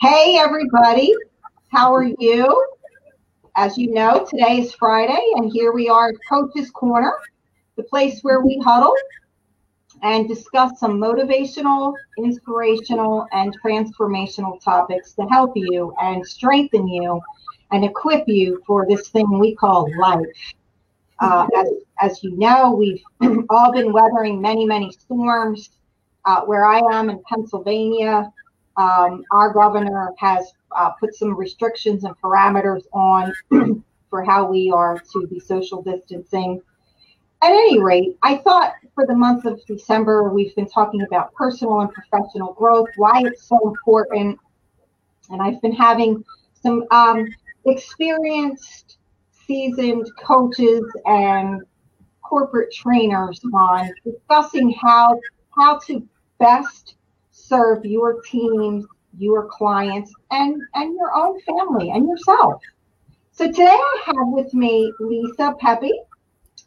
Hey, everybody. How are you? As you know, today is Friday, and here we are at Coach's Corner, the place where we huddle and discuss some motivational, inspirational, and transformational topics to help you and strengthen you and equip you for this thing we call life. Uh, as, as you know, we've all been weathering many, many storms. Uh, where I am in Pennsylvania, um, our governor has uh, put some restrictions and parameters on for how we are to be social distancing. At any rate, I thought for the month of December, we've been talking about personal and professional growth, why it's so important. And I've been having some um, experienced, seasoned coaches and corporate trainers on discussing how how to best serve your teams, your clients, and and your own family and yourself. So today I have with me Lisa Pepe,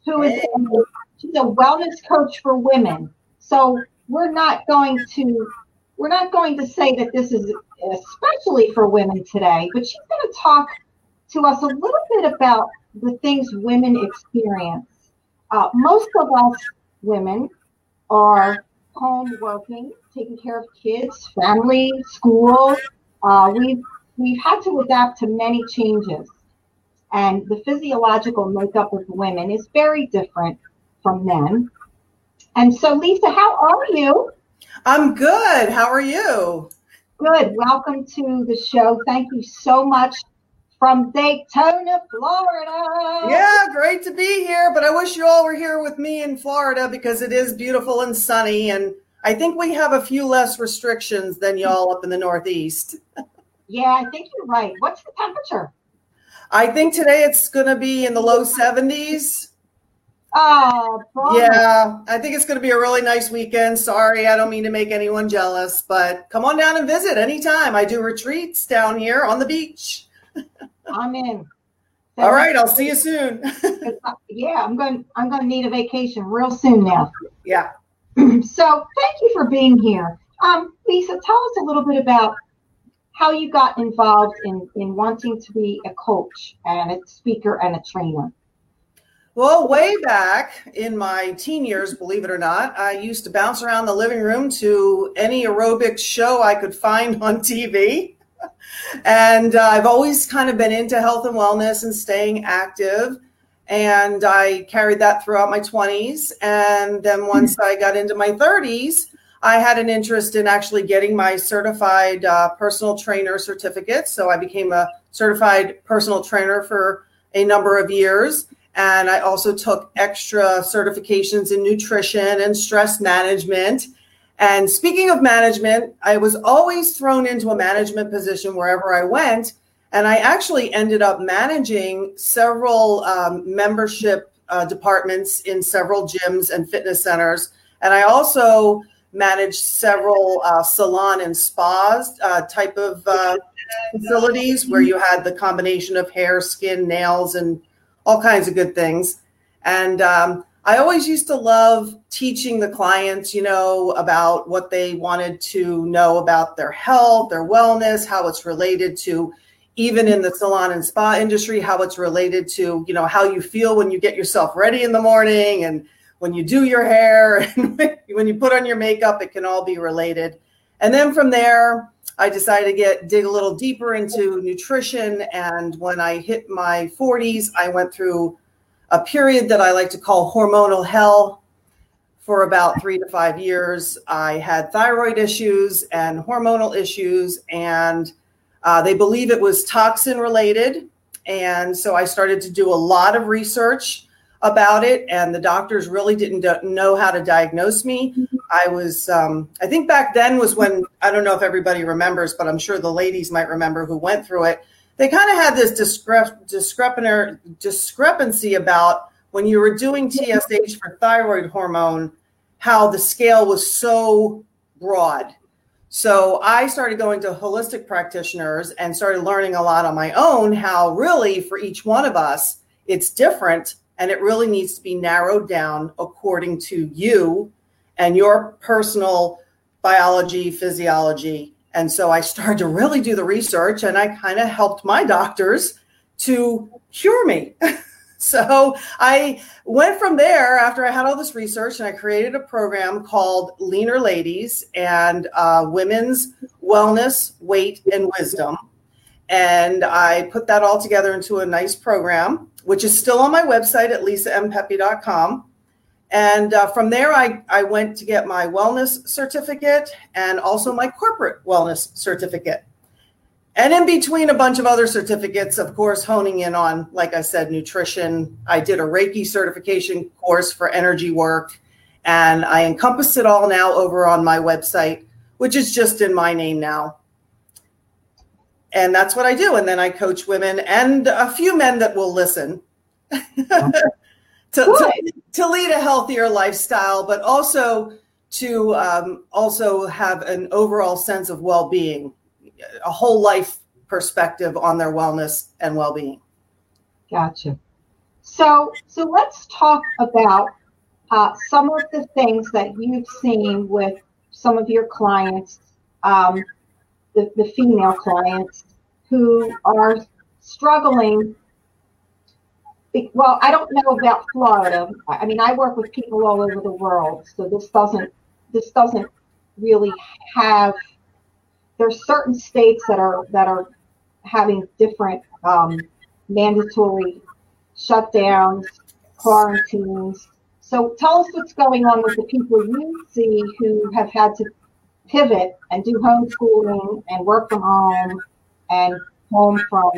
who is a, she's a wellness coach for women. So we're not going to we're not going to say that this is especially for women today, but she's going to talk to us a little bit about the things women experience. Uh, most of us women are home working, taking care of kids, family, school. Uh, we've we've had to adapt to many changes, and the physiological makeup of women is very different from men. And so, Lisa, how are you? I'm good. How are you? Good. Welcome to the show. Thank you so much from Daytona, Florida. Yeah, great to be here. But I wish you all were here with me in Florida because it is beautiful and sunny. And I think we have a few less restrictions than y'all up in the Northeast. Yeah, I think you're right. What's the temperature? I think today it's going to be in the low 70s. Oh, oh bummer. Yeah, I think it's going to be a really nice weekend. Sorry, I don't mean to make anyone jealous, but come on down and visit anytime. I do retreats down here on the beach. I'm in. All right, I'll see you soon. Yeah, I'm going. I'm going to need a vacation real soon now. yeah. So thank you for being here. Um, Lisa, tell us a little bit about how you got involved in in wanting to be a coach and a speaker and a trainer. Well, way back in my teen years, believe it or not, I used to bounce around the living room to any aerobics show I could find on TV. And uh, I've always kind of been into health and wellness and staying active. And I carried that throughout my 20s. And then once I got into my 30s, I had an interest in actually getting my certified uh, personal trainer certificate. So I became a certified personal trainer for a number of years. And I also took extra certifications in nutrition and stress management. And speaking of management, I was always thrown into a management position wherever I went. And I actually ended up managing several um, membership uh, departments in several gyms and fitness centers. And I also managed several uh, salon and spas uh, type of uh, facilities where you had the combination of hair, skin, nails, and all kinds of good things. And um, I always used to love teaching the clients, you know, about what they wanted to know about their health, their wellness, how it's related to even in the salon and spa industry, how it's related to, you know, how you feel when you get yourself ready in the morning and when you do your hair and when you put on your makeup, it can all be related. And then from there, I decided to get dig a little deeper into nutrition. And when I hit my 40s, I went through a period that I like to call hormonal hell for about three to five years. I had thyroid issues and hormonal issues, and uh, they believe it was toxin related. And so I started to do a lot of research about it, and the doctors really didn't know how to diagnose me. I was, um, I think back then was when, I don't know if everybody remembers, but I'm sure the ladies might remember who went through it. They kind of had this discrep- discrepan- discrepancy about when you were doing TSH for thyroid hormone, how the scale was so broad. So I started going to holistic practitioners and started learning a lot on my own how really for each one of us, it's different and it really needs to be narrowed down according to you and your personal biology, physiology. And so I started to really do the research and I kind of helped my doctors to cure me. so I went from there after I had all this research and I created a program called Leaner Ladies and uh, Women's Wellness, Weight, and Wisdom. And I put that all together into a nice program, which is still on my website at lisampepe.com. And uh, from there, I, I went to get my wellness certificate and also my corporate wellness certificate. And in between a bunch of other certificates, of course, honing in on, like I said, nutrition. I did a Reiki certification course for energy work, and I encompass it all now over on my website, which is just in my name now. And that's what I do. And then I coach women and a few men that will listen to, to, to, lead a healthier lifestyle, but also to um, also have an overall sense of well-being a whole life perspective on their wellness and well-being. Gotcha. So, so let's talk about uh, some of the things that you've seen with some of your clients, um, the, the female clients who are struggling. Well, I don't know about Florida. I mean, I work with people all over the world, so this doesn't this doesn't really have there's certain states that are that are having different um, mandatory shutdowns, quarantines. So tell us what's going on with the people you see who have had to pivot and do homeschooling and work from home and home from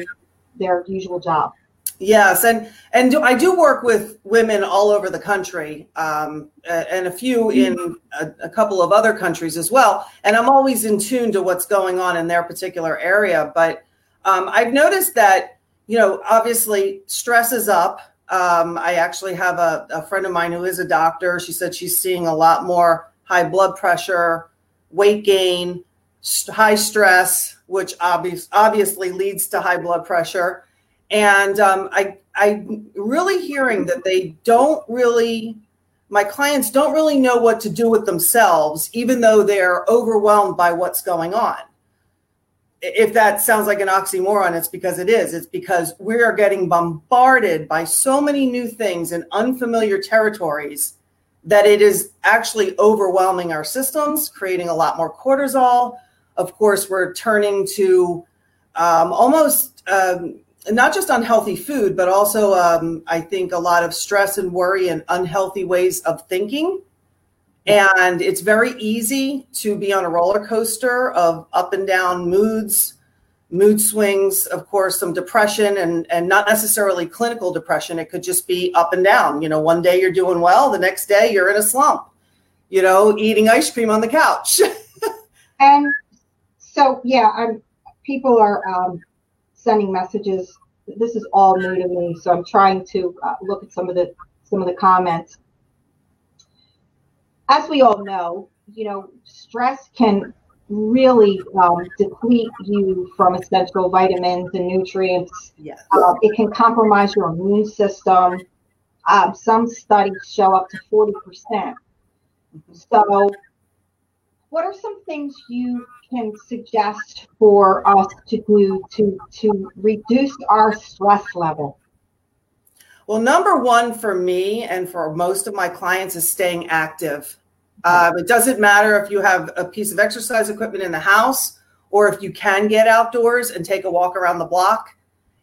their usual job. Yes, and and do, I do work with women all over the country, um, and a few in a, a, couple of other countries as well. And I'm always in tune to what's going on in their particular area. But um, I've noticed that you know, obviously, stress is up. Um, I actually have a, a friend of mine who is a doctor. She said she's seeing a lot more high blood pressure, weight gain, high stress, which obvious, obviously leads to high blood pressure and um, I I'm really hearing that they don't really my clients don't really know what to do with themselves, even though they're overwhelmed by what's going on. If that sounds like an oxymoron, it's because it is. It's because we are getting bombarded by so many new things in unfamiliar territories that it is actually overwhelming our systems, creating a lot more cortisol. Of course, we're turning to um, almost um, not just unhealthy food, but also um, I think a lot of stress and worry and unhealthy ways of thinking. And it's very easy to be on a roller coaster of up and down moods, mood swings, of course, some depression and, and not necessarily clinical depression. It could just be up and down. You know, one day you're doing well, the next day you're in a slump, you know, eating ice cream on the couch. and so, yeah, I'm, people are um, sending messages. This is all new to me, so I'm trying to uh, look at some of the some of the comments. As we all know, you know, stress can really um, deplete you from essential vitamins and nutrients. Yes. Uh, it can compromise your immune system. Um, some studies show up to 40%. percent So, what are some things you can suggest for us to do to to reduce our stress level? Well, number one for me and for most of my clients is staying active. Uh, it doesn't matter if you have a piece of exercise equipment in the house or if you can get outdoors and take a walk around the block.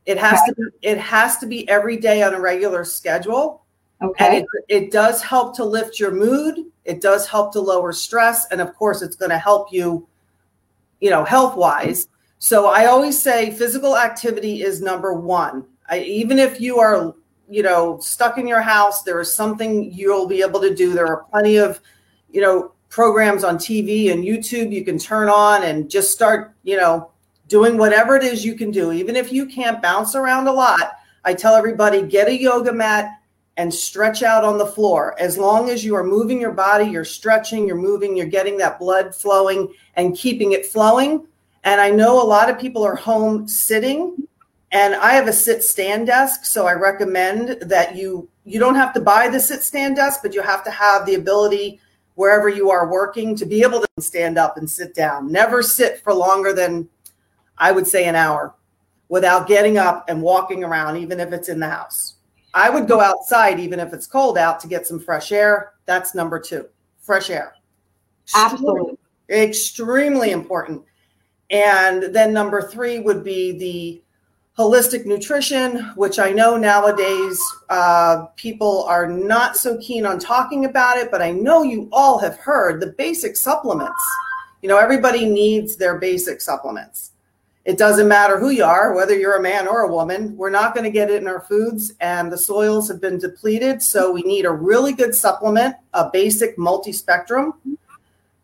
It has to be, it has to be every day on a regular schedule. Okay. It, it does help to lift your mood. It does help to lower stress, and of course, it's going to help you you know, health wise. So I always say physical activity is number one. I, even if you are you know, stuck in your house, there is something you'll be able to do. There are plenty of, you know, programs on TV and YouTube you can turn on and just start, you know, doing whatever it is you can do. Even if you can't bounce around a lot, I tell everybody get a yoga mat and stretch out on the floor. As long as you are moving your body, you're stretching, you're moving, you're getting that blood flowing and keeping it flowing. And I know a lot of people are home sitting and I have a sit stand desk, so I recommend that you you don't have to buy the sit stand desk, but you have to have the ability wherever you are working to be able to stand up and sit down. Never sit for longer than I would say an hour without getting up and walking around even if it's in the house. I would go outside even if it's cold out to get some fresh air. That's number 2. Fresh air. Absolutely. Extremely important. And then number 3 would be the holistic nutrition, which I know nowadays uh, people are not so keen on talking about it, but I know you all have heard the basic supplements. You know, everybody needs their basic supplements. It doesn't matter who you are, whether you're a man or a woman, we're not going to get it in our foods, and the soils have been depleted. So we need a really good supplement, a basic multi spectrum.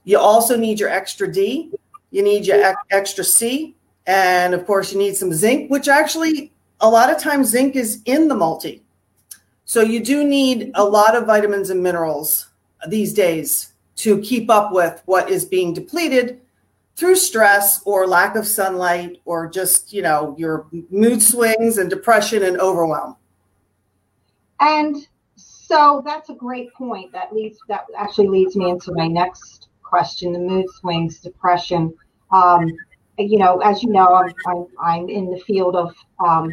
You also need your extra D, you need your extra C, and of course, you need some zinc, which actually a lot of times zinc is in the multi. So you do need a lot of vitamins and minerals these days to keep up with what is being depleted through stress or lack of sunlight or just, you know, your mood swings and depression and overwhelm. And so that's a great point. That leads that actually leads me into my next question: the mood swings, depression. Um, you know, as you know, I'm, I'm, I'm in the field of um,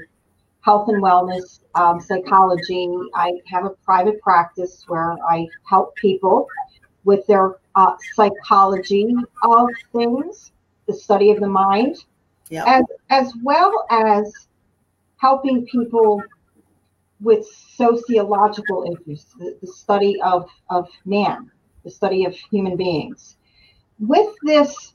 health and wellness, um, psychology. I have a private practice where I help people with their uh, psychology of things, the study of the mind, yep. as, as well as helping people with sociological issues, the, the study of, of man, the study of human beings. With this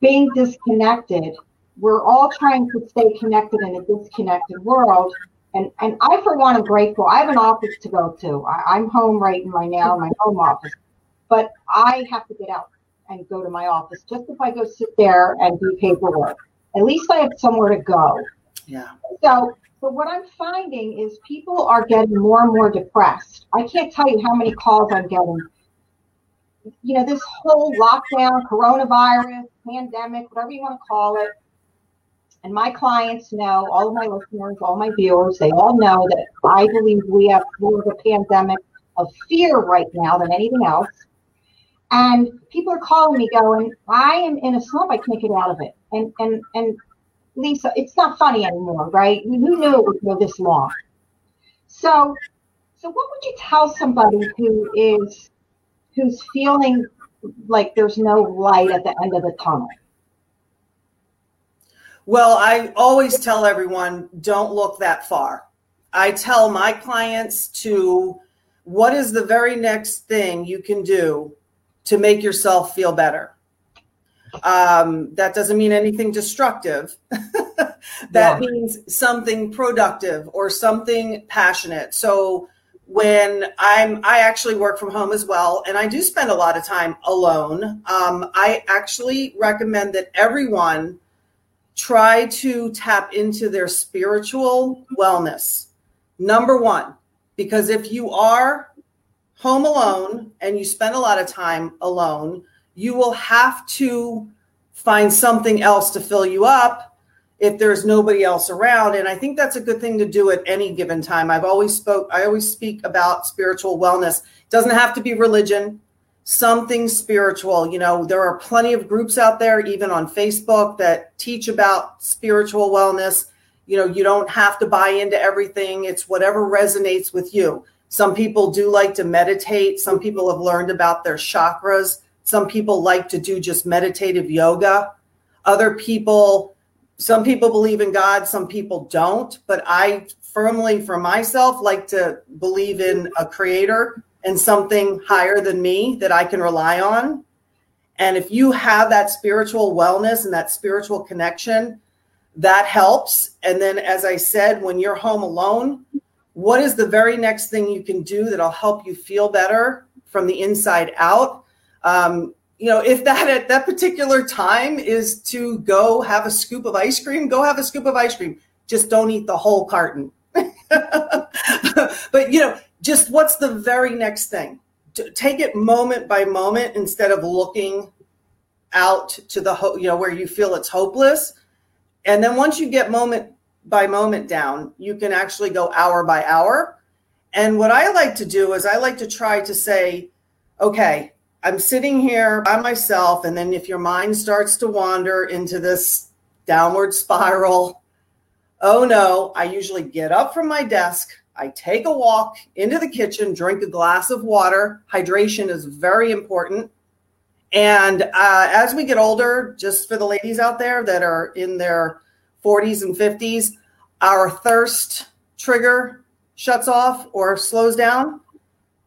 being disconnected, we're all trying to stay connected in a disconnected world. And, and I, for one, am grateful. I have an office to go to. I, am home right now in my home office, but I have to get out and go to my office. Just if I go sit there and do paperwork, at least I have somewhere to go. Yeah. So, so what I'm finding is people are getting more and more depressed. I can't tell you how many calls I'm getting you know, this whole lockdown, coronavirus, pandemic, whatever you want to call it. And my clients know, all of my listeners, all my viewers, they all know that I believe we have more of a pandemic of fear right now than anything else. And people are calling me going, I am in a slump, I can't get out of it. And and and Lisa, it's not funny anymore, right? Who knew it would go this long? So so what would you tell somebody who is who's feeling like there's no light at the end of the tunnel? Well, I always tell everyone don't look that far. I tell my clients to what is the very next thing you can do to make yourself feel better? Um, that doesn't mean anything destructive. that yeah. means something productive or something passionate. So, when I'm I actually work from home as well, and I do spend a lot of time alone. Um, I actually recommend that everyone try to tap into their spiritual wellness. Number one, because if you are home alone and you spend a lot of time alone, you will have to find something else to fill you up if there's nobody else around. And i think that's a good thing to do at any given time. I've always spoke i always speak about spiritual wellness. It doesn't have to be religion something spiritual. You know there are plenty of groups out there even on facebook that teach about spiritual wellness. You know you don't have to buy into everything. It's whatever resonates with you some people do like to meditate some people have learned about their chakras some people like to do just meditative yoga other people some people believe in God, some people don't, but I firmly, for myself, like to believe in a creator and something higher than me that I can rely on. And if you have that spiritual wellness and that spiritual connection, that helps. And then, as I said, when you're home alone, what is the very next thing you can do that'll help you feel better from the inside out? Um, you know, if that at that particular time is to go have a scoop of ice cream, go have a scoop of ice cream. Just don't eat the whole carton. but you know, just what's the very next thing? Take it moment by moment instead of looking out to the ho- you know where you feel it's hopeless. And then once you get moment by moment down, you can actually go hour by hour. And what I like to do is I like to try to say, okay, I'm sitting here by myself. And then if your mind starts to wander into this downward spiral, oh no, I usually get up from my desk. I take a walk into the kitchen, drink a glass of water. Hydration is very important. And uh, as we get older, just for the ladies out there that are in their 40s and 50s, our thirst trigger shuts off or slows down.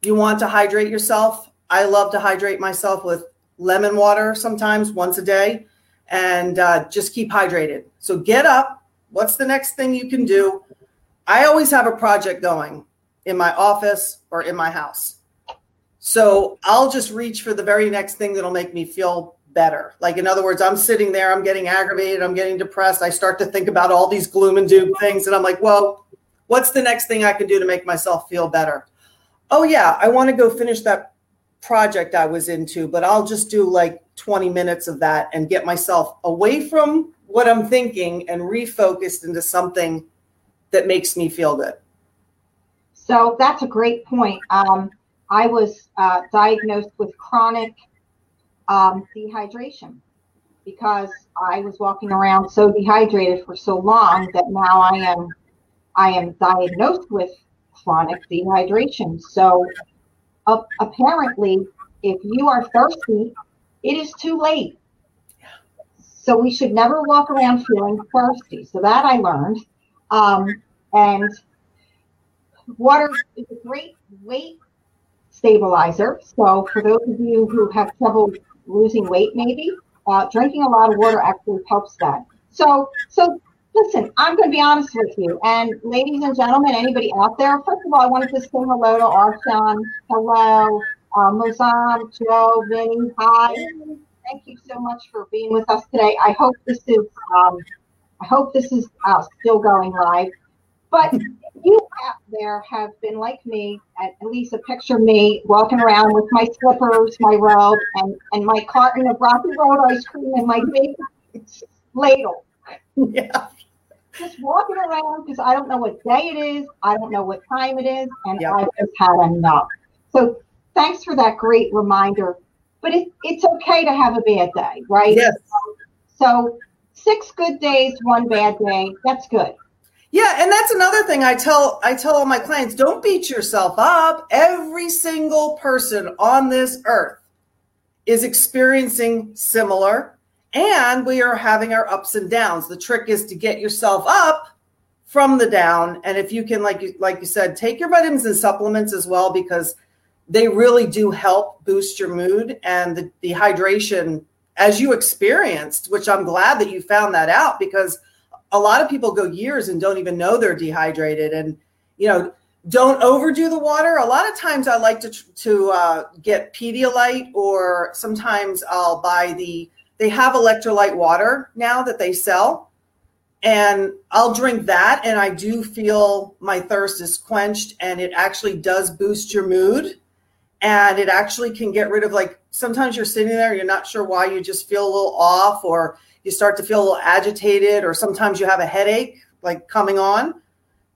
You want to hydrate yourself. I love to hydrate myself with lemon water sometimes once a day and uh, just keep hydrated. So get up. What's the next thing you can do? I always have a project going in my office or in my house. So I'll just reach for the very next thing that'll make me feel better. Like, in other words, I'm sitting there, I'm getting aggravated, I'm getting depressed. I start to think about all these gloom and doom things. And I'm like, well, what's the next thing I can do to make myself feel better? Oh, yeah, I want to go finish that project I was into, but I'll just do like 20 minutes of that and get myself away from what I'm thinking and refocused into something that makes me feel good. So that's a great point. Um, I was uh, diagnosed with chronic um, dehydration because I was walking around so dehydrated for so long that now I am I am diagnosed with chronic dehydration. So uh, apparently, if you are thirsty, it is too late. So we should never walk around feeling thirsty. So that I learned. Um, and water is a great weight stabilizer. So for those of you who have trouble losing weight maybe. Uh, drinking a lot of water actually helps that. So so listen i'm going to be honest with you. And ladies and gentlemen anybody out there first of all i wanted to say hello to arshan. Hello uh, Mozam, joe vinny hi. Thank you so much for being with us today. I hope this is um, i hope this is uh, still going live. But you out there have been like me, at, least a picture me walking around with my slippers, my robe, and, and my carton of Rocky Road ice cream and my big ladle. Yeah. Just walking around because I don't know what day it is, I don't know what time it is, and. I've just had enough. So thanks for that great reminder. But it, it's okay to have a bad day, right? Yes. So six good days, one bad day, that's good. Yeah, and that's another thing I tell I tell all my clients, don't beat yourself up. Every single person on this earth is experiencing similar and we are having our ups and downs. The trick is to get yourself up from the down and if you can like you like you said, take your vitamins and supplements as well because they really do help boost your mood and the, the hydration as you experienced, which I'm glad that you found that out because a lot of people go years and don't even know they're dehydrated and you know don't overdo the water. A lot of times i like to to uh, get pedialyte or sometimes i'll buy the they have electrolyte water now that they sell and i'll drink that and i do feel my thirst is quenched and it actually does boost your mood and it actually can get rid of like sometimes you're sitting there you're not sure why you just feel a little off or you start to feel a little agitated or sometimes you have a headache like coming on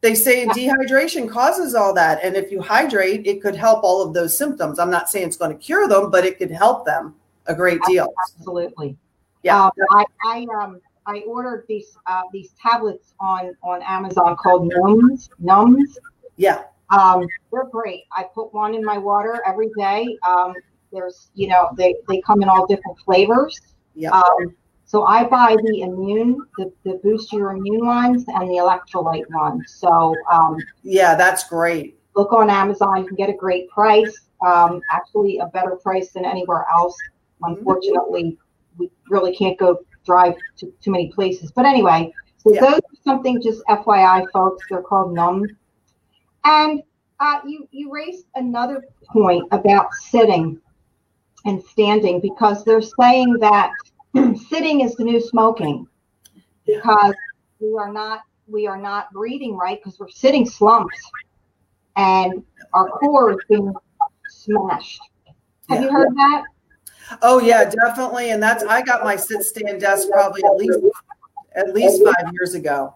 they say dehydration causes all that and if you hydrate it could help all of those symptoms i'm not saying it's going to cure them but it could help them a great deal Absolutely. Yeah. Um, I, I um I ordered these uh, these tablets on on Amazon called Nums. Nums. yeah Um, they're great. I put one in my water every day. Um, there's you know they they come in all different flavors. yeah Um, so I buy the immune, the, the boost your immune ones and the electrolyte ones. So um, yeah that's great look on Amazon. You can get a great price. Um, actually, a better price than anywhere else. Unfortunately, we really can't go drive to too many places. But anyway, so Yeah. those are something just FYI, folks. They're called Num. And uh, you you raised another point about sitting and standing because they're saying that sitting is the new smoking because we are not we are not breathing right because we're sitting slumped and our core is being smashed. Have you heard that? Oh yeah, definitely. And that's I got my sit stand desk probably at least at least five years ago.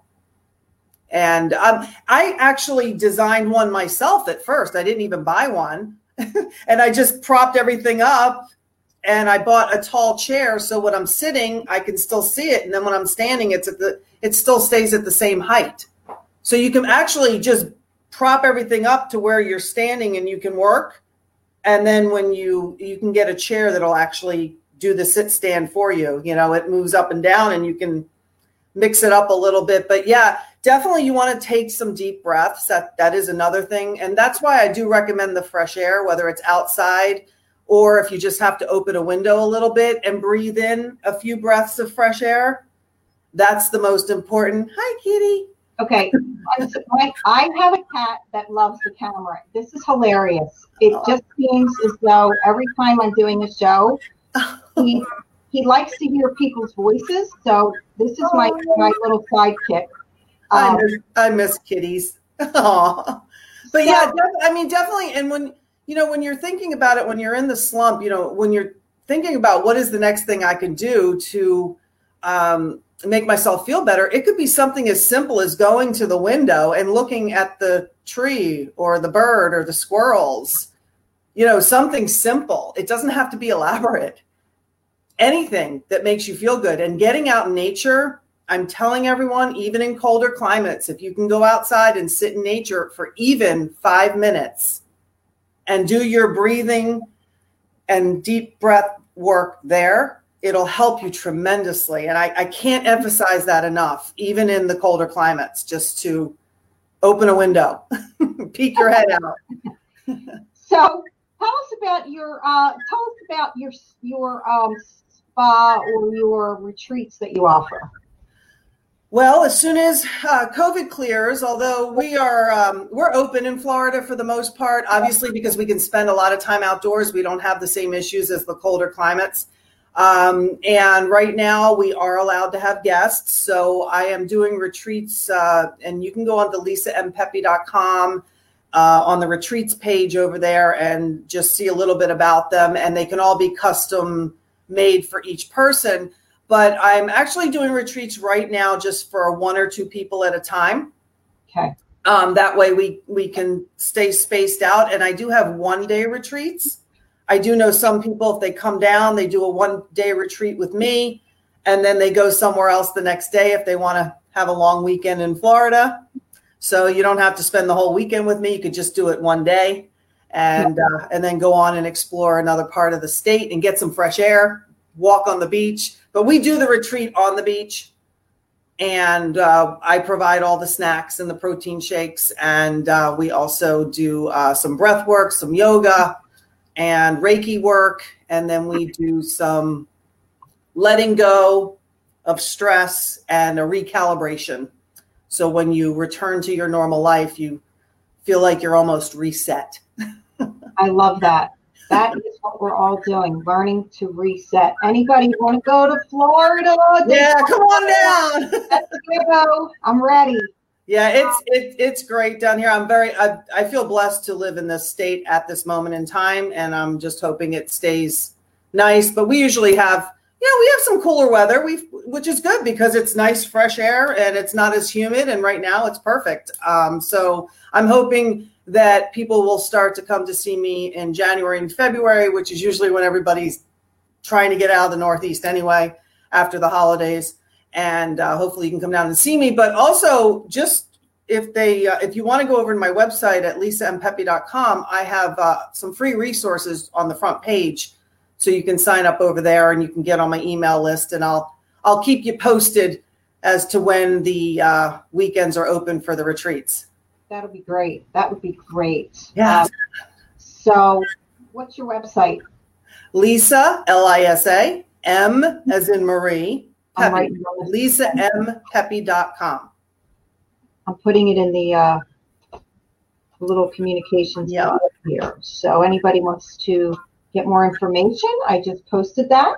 And um, I actually designed one myself at first. I didn't even buy one, and I just propped everything up. And I bought a tall chair so when I'm sitting, I can still see it, and then when I'm standing, it's at the it still stays at the same height. So you can actually just prop everything up to where you're standing and you can work and then when you you can get a chair that'll actually do the sit stand for you you know it moves up and down and you can mix it up a little bit but yeah definitely you want to take some deep breaths that that is another thing and that's why i do recommend the fresh air whether it's outside or if you just have to open a window a little bit and breathe in a few breaths of fresh air that's the most important hi kitty Okay, so- I have a cat that loves the camera. This is hilarious. It just seems as though every time I'm doing a show, he he likes to hear people's voices. So this is my my little sidekick. I Um, miss, I miss kitties. Aw. But yeah, def- I mean, definitely. And when you know, when you're thinking about it, when you're in the slump, you know, when you're thinking about what is the next thing I can do to um, make myself feel better, it could be something as simple as going to the window and looking at the tree or the bird or the squirrels. You know, something simple. It doesn't have to be elaborate. Anything that makes you feel good and getting out in nature I'm telling everyone, even in colder climates, if you can go outside and sit in nature for even five minutes and do your breathing and deep breath work there, it'll help you tremendously. And I, I can't emphasize that enough, even in the colder climates, just to open a window, peek your head out. so tell us about your uh, tell us about your your um, spa or your retreats that you offer. Well, as soon as uh, COVID clears, although we are um, we're open in Florida for the most part, obviously because we can spend a lot of time outdoors, we don't have the same issues as the colder climates. Um, and right now, we are allowed to have guests, so I am doing retreats, uh, and you can go on to lisampepe.com uh, on the retreats page over there and just see a little bit about them, and they can all be custom made for each person but I'm actually doing retreats right now just for one or two people at a time. Okay. Um, that way we we can stay spaced out. And I do have one day retreats. I do know some people if they come down, they do a one day retreat with me, and then they go somewhere else the next day if they want to have a long weekend in Florida. So you don't have to spend the whole weekend with me. You could just do it one day, and uh, and then go on and explore another part of the state and get some fresh air, walk on the beach but we do the retreat on the beach and uh, i provide all the snacks and the protein shakes and uh, we also do uh, some breath work some yoga and reiki work and then we do some letting go of stress and a recalibration so when you return to your normal life you feel like you're almost reset I love that. That what we're all doing, learning to reset. Anybody want to go to Florida? yeah come on down Let's go. I'm ready. Yeah, it's it, it's great down here. I'm very I, I feel blessed to live in this state at this moment in time, and I'm just hoping it stays nice. But we usually have yeah we have some cooler weather, we which is good because it's nice fresh air and it's not as humid. And right now it's perfect. Um, so I'm hoping that people will start to come to see me in January and February, which is usually when everybody's trying to get out of the Northeast anyway after the holidays and uh, hopefully you can come down and see me. But also, just if they uh, if you want to go over to my website at lisampepe.com, I have uh, some free resources on the front page, so you can sign up over there and you can get on my email list, and I'll I'll keep you posted as to when the uh, weekends are open for the retreats. That'll be great. That would be great. Yeah. Um, so, what's your website? Lisa L I S A M as in Marie. Writing down this- I'm putting it in the uh, little communications Yeah. here. So anybody wants to get more information, I just posted that.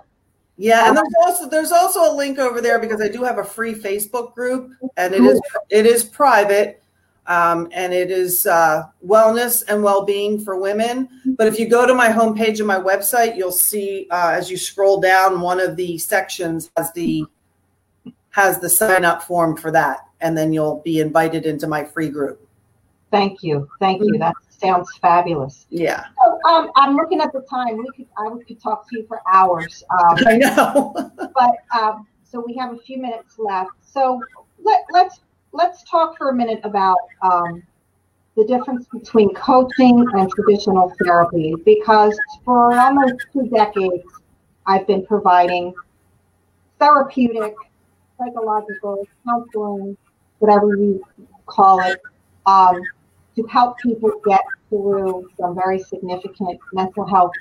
Yeah, and there's also there's also a link over there because I do have a free Facebook group, and it is it is private, um, and it is uh, wellness and well being for women. But if you go to my homepage and my website, you'll see uh, as you scroll down, one of the sections has the has the sign up form for that, and then you'll be invited into my free group. Thank you, thank you. That sounds fabulous. Yeah, So, um, I'm looking at the time. We could I could talk to you for hours. Um, I know. but um, so we have a few minutes left. So let, let's let's talk for a minute about um, the difference between coaching and traditional therapy because for almost two decades I've been providing therapeutic, psychological, counseling, whatever you call it, um, to help people get through some very significant mental health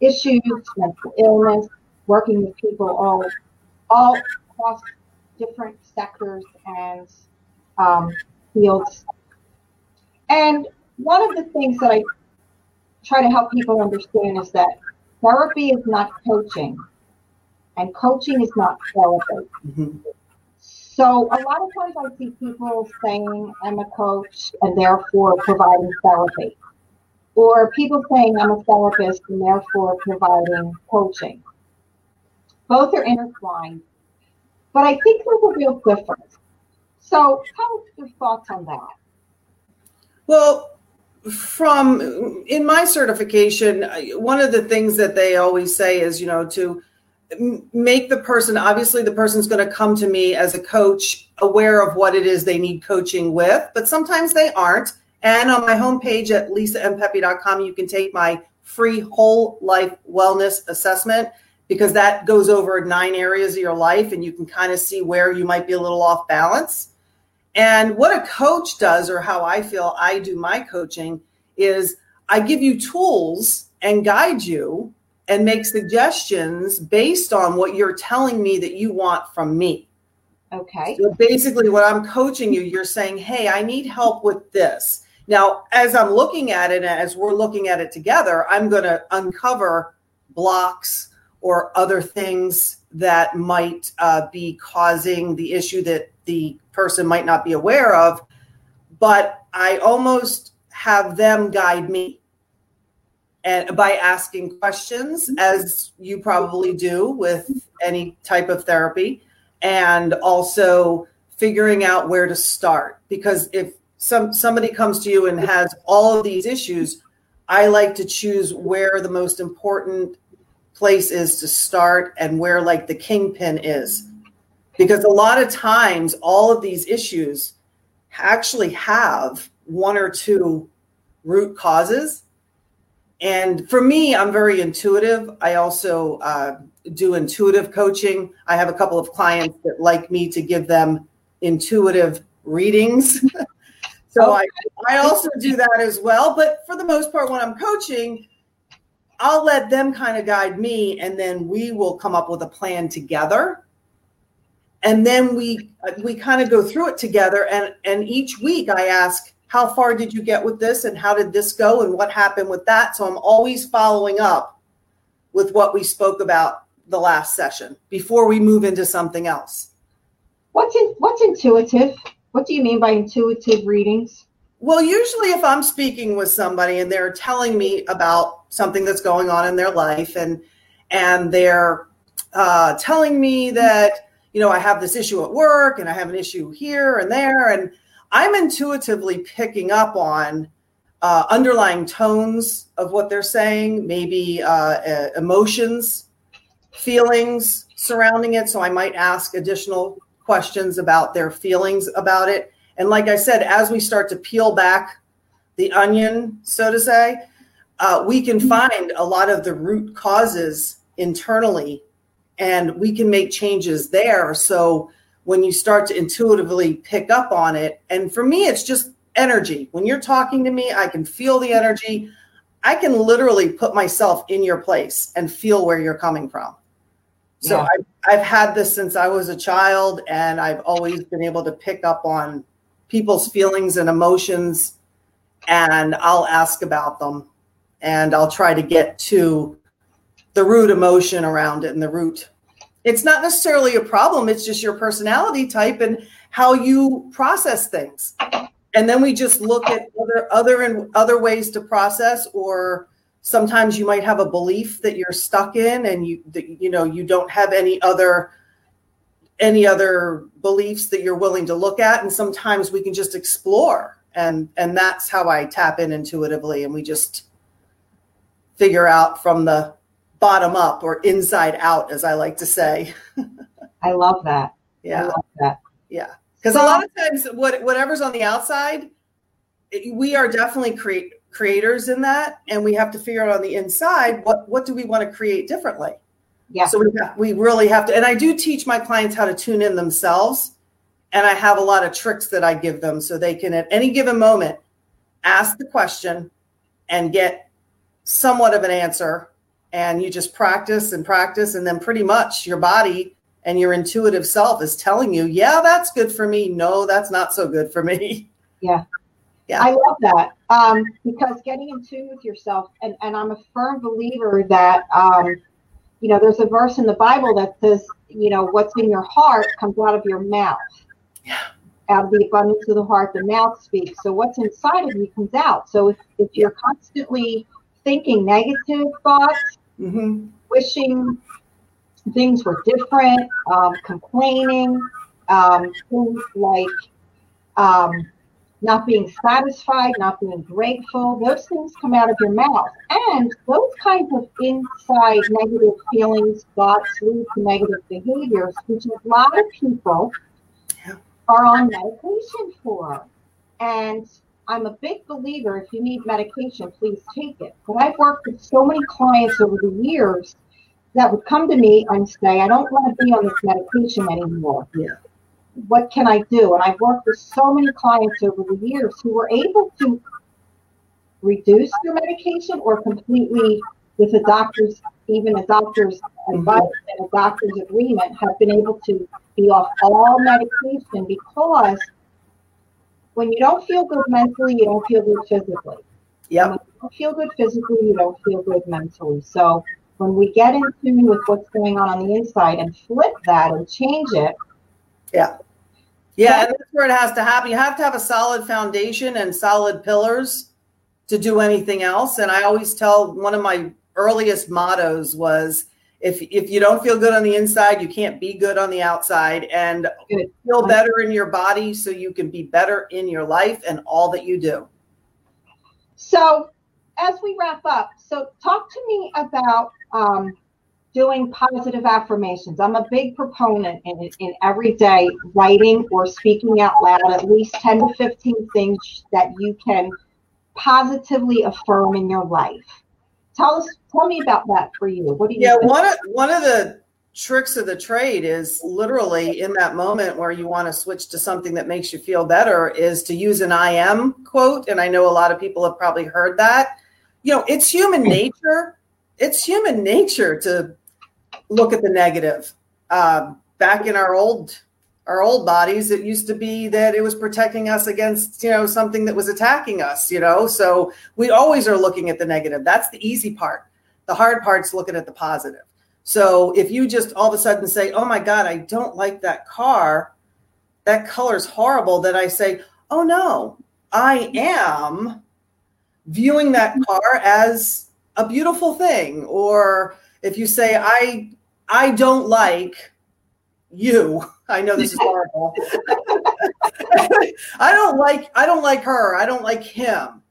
issues, mental illness, working with people all all across different sectors and um, fields. And one of the things that I try to help people understand is that therapy is not coaching, and coaching is not therapy. Mhm. So a lot of times I see people saying I'm a coach and therefore providing therapy. Or people saying I'm a therapist and therefore providing coaching. Both are intertwined. But I think there's a real difference. So us your thoughts on that. Well, from in my certification, one of the things that they always say is, you know, to make the person obviously the person's going to come to me as a coach aware of what it is they need coaching with, but sometimes they aren't. And on my homepage at lisampepe.com, you can take my free whole life wellness assessment because that goes over nine areas of your life and you can kind of see where you might be a little off balance. And what a coach does, or how I feel I do my coaching, is I give you tools and guide you and make suggestions based on what you're telling me that you want from me. Okay. So basically, what I'm coaching you, you're saying, hey, I need help with this. Now, as I'm looking at it, as we're looking at it together, I'm going to uncover blocks or other things that might uh, be causing the issue that the person might not be aware of. But I almost have them guide me and by asking questions, as you probably do with any type of therapy and also figuring out where to start because if some somebody comes to you and has all of these issues i like to choose where the most important place is to start and where like the kingpin is because a lot of times all of these issues actually have one or two root causes and for me i'm very intuitive i also uh, do intuitive coaching. I have a couple of clients that like me to give them intuitive readings. so I, I also do that as well. But for the most part, when I'm coaching, I'll let them kind of guide me and then we will come up with a plan together. And then we we kind of go through it together and and each week I ask how far did you get with this and how did this go and what happened with that? So I'm always following up with what we spoke about the last session before we move into something else. What's in, what's intuitive? What do you mean by intuitive readings? Well, usually if I'm speaking with somebody and they're telling me about something that's going on in their life and and they're uh, telling me that you know I have this issue at work and I have an issue here and there and I'm intuitively picking up on uh, underlying tones of what they're saying, maybe uh, uh, emotions feelings surrounding it. So I might ask additional questions about their feelings about it. And like I said, as we start to peel back the onion, so to say, uh, we can find a lot of the root causes internally and we can make changes there. So when you start to intuitively pick up on it, and for me, it's just energy. When you're talking to me, I can feel the energy. I can literally put myself in your place and feel where you're coming from. So Yeah. I've, I've had this since I was a child, and I've always been able to pick up on people's feelings and emotions and I'll ask about them and I'll try to get to the root emotion around it and the root. It's not necessarily a problem, it's just your personality type and how you process things. And then we just look at other other and other ways to process or sometimes you might have a belief that you're stuck in and you that, you know you don't have any other any other beliefs that you're willing to look at and sometimes we can just explore and and that's how i tap in intuitively and we just figure out from the bottom up or inside out as i like to say I love that. I yeah love that. yeah because a lot of times what whatever's on the outside it- we are definitely create creators in that and we have to figure out on the inside what what do we want to create differently Yeah. so we, have, we really have to and i do teach my clients how to tune in themselves and i have a lot of tricks that i give them so they can at any given moment ask the question and get somewhat of an answer and you just practice and practice and then pretty much your body and your intuitive self is telling you yeah that's good for me no that's not so good for me Yeah. Yeah. I love that um, because getting in tune with yourself, and, and I'm a firm believer that, um, you know, there's a verse in the Bible that says, you know, what's in your heart comes out of your mouth. Yeah. Out of the abundance of the heart, the mouth speaks. So what's inside of you comes out. So if, if you're constantly thinking negative thoughts, hmm wishing things were different, um, complaining, um, things like um, not being satisfied, not being grateful. Those things come out of your mouth. And those kinds of inside negative feelings, thoughts lead to negative behaviors, which a lot of people are on medication for. And I'm a big believer if you need medication, please take it. But I've worked with so many clients over the years that would come to me and say, I don't want to be on this medication anymore. Yeah. What can I do? And I've worked with so many clients over the years who were able to reduce their medication or completely, with a doctor's, even a doctor's mm-hmm. advice and a doctor's agreement, have been able to be off all medication because when you don't feel good mentally, you don't feel good physically. Yeah. When you don't feel good physically, you don't feel good mentally. So when we get in tune with what's going on on the inside and flip that and change it, Yeah. Yeah, and that's where it has to happen. You have to have a solid foundation and solid pillars to do anything else. And I always tell one of my earliest mottos was if if you don't feel good on the inside, you can't be good on the outside and Good. feel better in your body so you can be better in your life and all that you do. So, as we wrap up, so talk to me about um, doing positive affirmations. I'm a big proponent in, in everyday writing or speaking out loud, at least 10 to 15 things that you can positively affirm in your life. Tell us, tell me about that for you. What do you Yeah, think? one of one of the tricks of the trade is literally in that moment where you want to switch to something that makes you feel better is to use an I am quote. And I know a lot of people have probably heard that. You know, it's human nature. It's human nature to look at the negative. Um, back in our old our old bodies, it used to be that it was protecting us against, you know, something that was attacking us, you know. So we always are looking at the negative. That's the easy part. The hard part's looking at the positive. So if you just all of a sudden say, "Oh my God, I don't like that car. That color's horrible," then I say, "Oh no, I am viewing that car as a beautiful thing." Or if you say, "I I don't like you," I know this is horrible. I don't like I don't like her. I don't like him.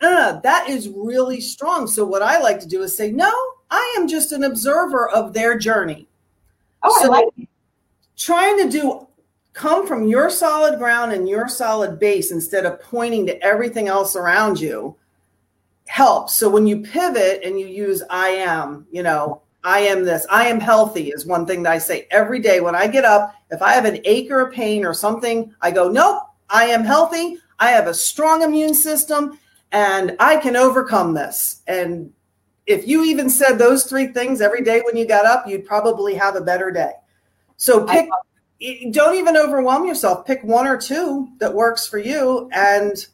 Uh, that is really strong. So what I like to do is say, no, I am just an observer of their journey. Oh, I like it. Trying to do come from your solid ground and your solid base instead of pointing to everything else around you helps. So when you pivot and you use I am, you know, I am this, I am healthy is one thing that I say every day when I get up. If I have an ache or a pain or something, I go, nope, I am healthy. I have a strong immune system and I can overcome this. And if you even said those three things every day when you got up, you'd probably have a better day. So pick, don't even overwhelm yourself. Pick one or two that works for you and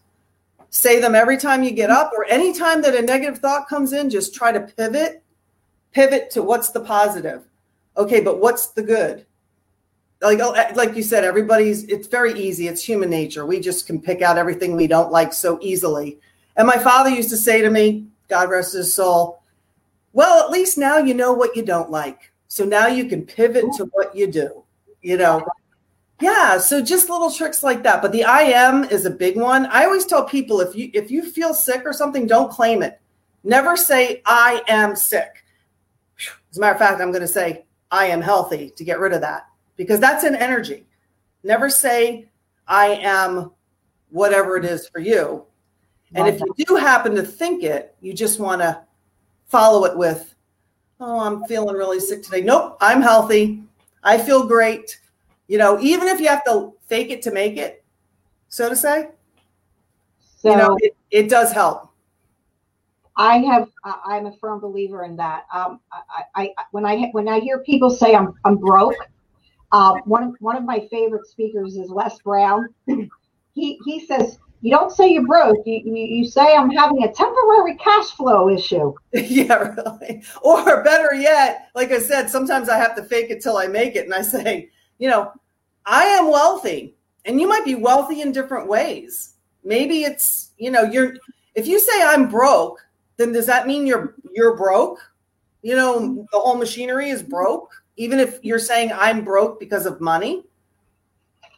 say them every time you get up or anytime that a negative thought comes in, just try to pivot, pivot to what's the positive. Okay, but what's the good? Like, oh, eh, like you said, everybody's, it's very easy. It's human nature. We just can pick out everything we don't like so easily. And my father used to say to me, God rest his soul, well, at least now you know what you don't like. So now you can pivot to what you do, you know. Yeah, so just little tricks like that. But the I am is a big one. I always tell people if you if you feel sick or something, don't claim it. Never say I am sick. As a matter of fact, I'm going to say I am healthy to get rid of that because that's an energy. Never say I am whatever it is for you. And if you do happen to think it, you just want to follow it with, oh, I'm feeling really sick today. Nope, I'm healthy. I feel great you know, even if you have to fake it to make it, so to say, So you know, it, it does help. I have, I'm a firm believer in that. Um, I, I, I- when I, when I hear people say I'm, I'm broke, uh, one, of one of my favorite speakers is Les Brown. He, he says, you don't say you're broke. You, you, you say I'm having a temporary cash flow issue. yeah, really. Or better yet, like I said, sometimes I have to fake it till I make it. And I say, you know, I am wealthy, and you might be wealthy in different ways. Maybe it's, you know, you're if you say I'm broke, then does that mean you're you're broke? You know, the whole machinery is broke, even if you're saying I'm broke because of money.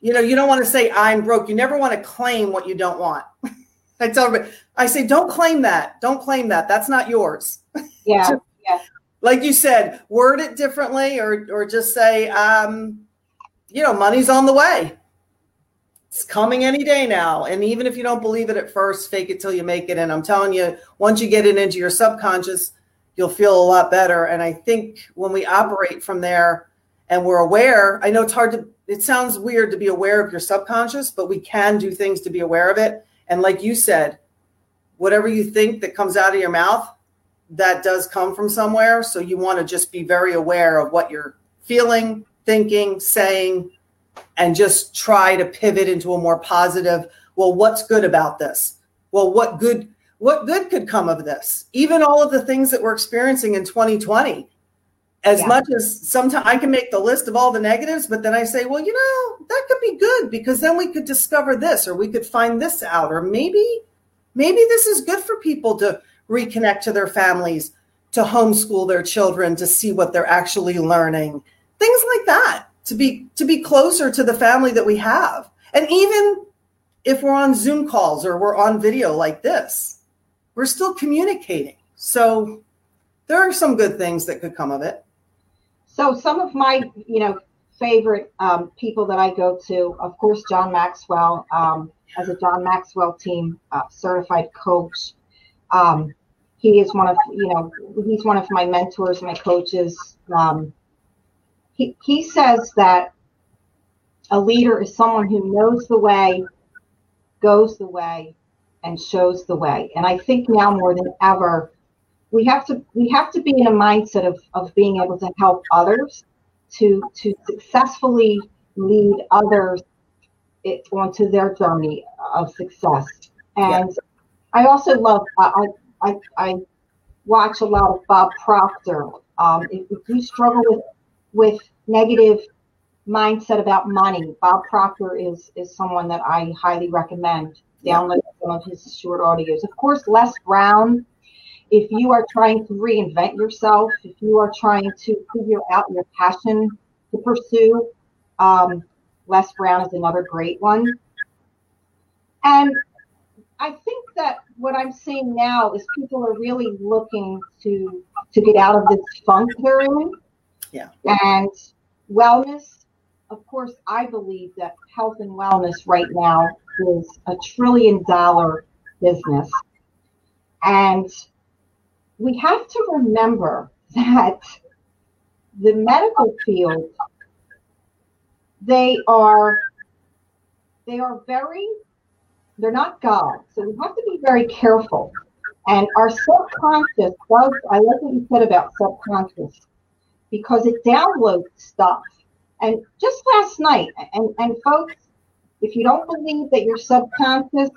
You know, you don't want to say I'm broke. You never want to claim what you don't want. I tell everybody, I say, don't claim that. Don't claim that. That's not yours. Yeah. Yeah. like you said, word it differently or or just say, um, you know, money's on the way. It's coming any day now. And even if you don't believe it at first, fake it till you make it. And I'm telling you, once you get it into your subconscious, you'll feel a lot better. And I think when we operate from there and we're aware, I know it's hard to, it sounds weird to be aware of your subconscious, but we can do things to be aware of it. And like you said, whatever you think that comes out of your mouth, that does come from somewhere. So you want to just be very aware of what you're feeling, thinking, saying, and just try to pivot into a more positive, well, what's good about this? Well, what good what good could come of this? Even all of the things that we're experiencing in 2020. As Yeah. much as sometimes I can make the list of all the negatives, but then I say, well, you know, that could be good because then we could discover this or we could find this out or maybe maybe this is good for people to reconnect to their families, to homeschool their children, to see what they're actually learning. Things like that. To be to be closer to the family that we have. And even if we're on Zoom calls or we're on video like this, we're still communicating. So there are some good things that could come of it. So some of my, you know, favorite um, people that I go to, of course, John Maxwell, um, as a John Maxwell team uh, certified coach. Um, he is one of, you know, he's one of my mentors, my coaches. He, he says that a leader is someone who knows the way, goes the way, and shows the way. And I think now more than ever, we have to we have to be in a mindset of, of being able to help others to to successfully lead others it, onto their journey of success. And i also love I, I i watch a lot of bob proctor. Um, if, if you struggle with with negative mindset about money bob proctor is is someone that i highly recommend download some of his short audios of course les brown if you are trying to reinvent yourself, if you are trying to figure out your passion to pursue, um, Les Brown is another great one. And I think that what I'm seeing now is people are really looking to to get out of this funk they're in. Yeah. And wellness, of course, I believe that health and wellness right now is a trillion dollar business. And we have to remember that the medical field they are they are very they're not god so we have to be very careful and our subconscious does i like what you said about subconscious because it downloads stuff and just last night and and folks if you don't believe that your subconscious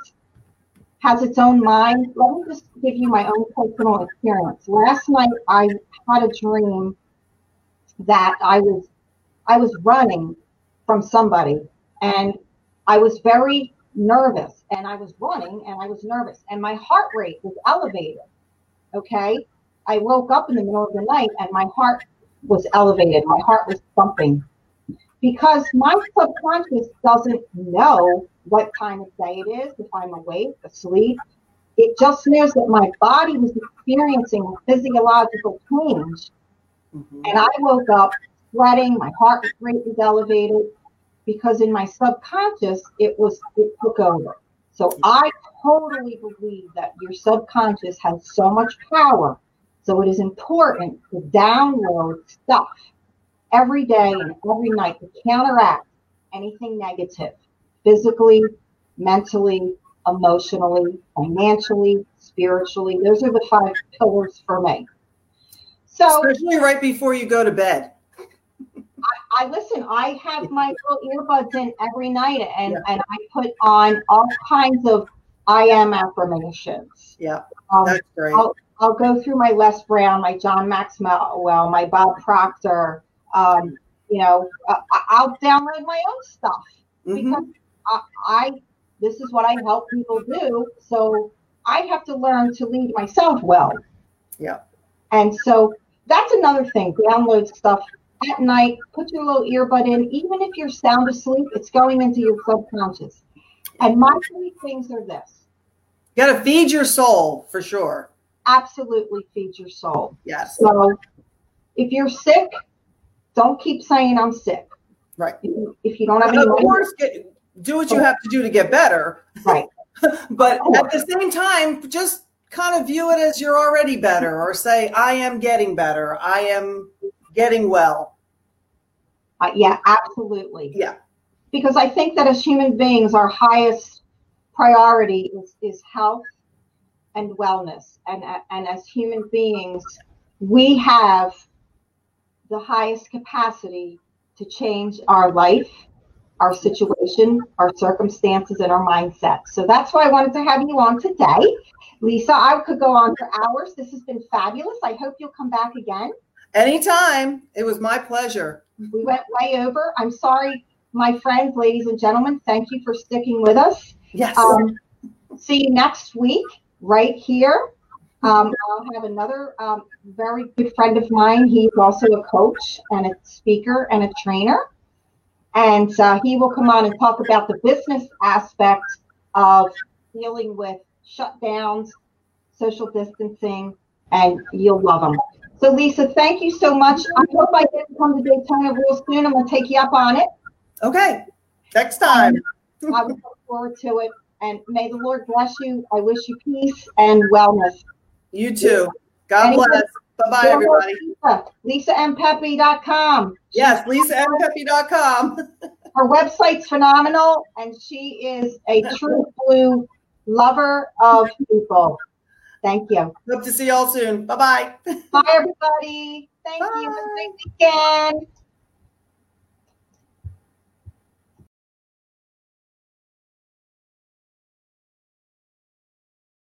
has its own mind. Let me just give you my own personal experience. Last night I had a dream that I was I was running from somebody and I was very nervous and I was running and I was nervous and my heart rate was elevated. Okay? I woke up in the middle of the night and my heart was elevated. My heart was pumping because my subconscious doesn't know what time of day it is, if I'm awake, asleep. It just knows that my body was experiencing a physiological change. Mhm. And I woke up sweating, my heart rate was elevated because in my subconscious it was it took over. So I totally believe that your subconscious has so much power. So it is important to download stuff every day and every night to counteract anything negative physically, mentally, emotionally, financially, spiritually. Those are the five pillars for me. So Especially right before you go to bed. I listen, I have my little earbuds in every night and, Yeah. and I put on all kinds of I am affirmations. Yeah, Um, that's great. I'll, I'll go through my Les Brown, my John Maxwell, my Bob Proctor. Um, you know, I, I'll download my own stuff Mhm. because I, I this is what I help people do. So I have to learn to lead myself well. Yeah. And so that's another thing. Download stuff at night. Put your little earbud in. Even if you're sound asleep, it's going into your subconscious. And my three things are this: You got to feed your soul for sure. Absolutely feed your soul. Yes. So if you're sick, don't keep saying I'm sick. Right. If you, don't have And any of course, get, do what you have to do to get better. right? But at the same time, just kind of view it as you're already better or say, I am getting better. I am getting well. Uh, yeah, absolutely. Yeah. Because I think that as human beings, our highest priority is, is health and wellness. And, and as human beings, we have the highest capacity to change our life, our situation, our circumstances, and our mindset. So that's why I wanted to have you on today. Lisa, I could go on for hours. This has been fabulous. I hope you'll come back again. Anytime. It was my pleasure. We went way over. I'm sorry, my friends, ladies and gentlemen. Thank you for sticking with us. Yes. Um, see you next week, right here. Um, I'll have another um, very good friend of mine. He's also a coach and a speaker and a trainer. And uh, he will come on and talk about the business aspect of dealing with shutdowns, social distancing, and you'll love them. So, Lisa, thank you so much. I hope I get to come to Daytona real soon. I'm going to take you up on it. okay. Next time. I would look forward to it. And may the Lord bless you. I wish you peace and wellness. You too. God Anyone- bless. Bye bye, everybody. Lisa, LisaMPepe.com. Yes, lisampepe.com. Her website's phenomenal, and she is a true blue lover of people. Thank you. Hope to see y'all soon. Bye bye. Bye, everybody. Thank you. Have a Bye. great weekend.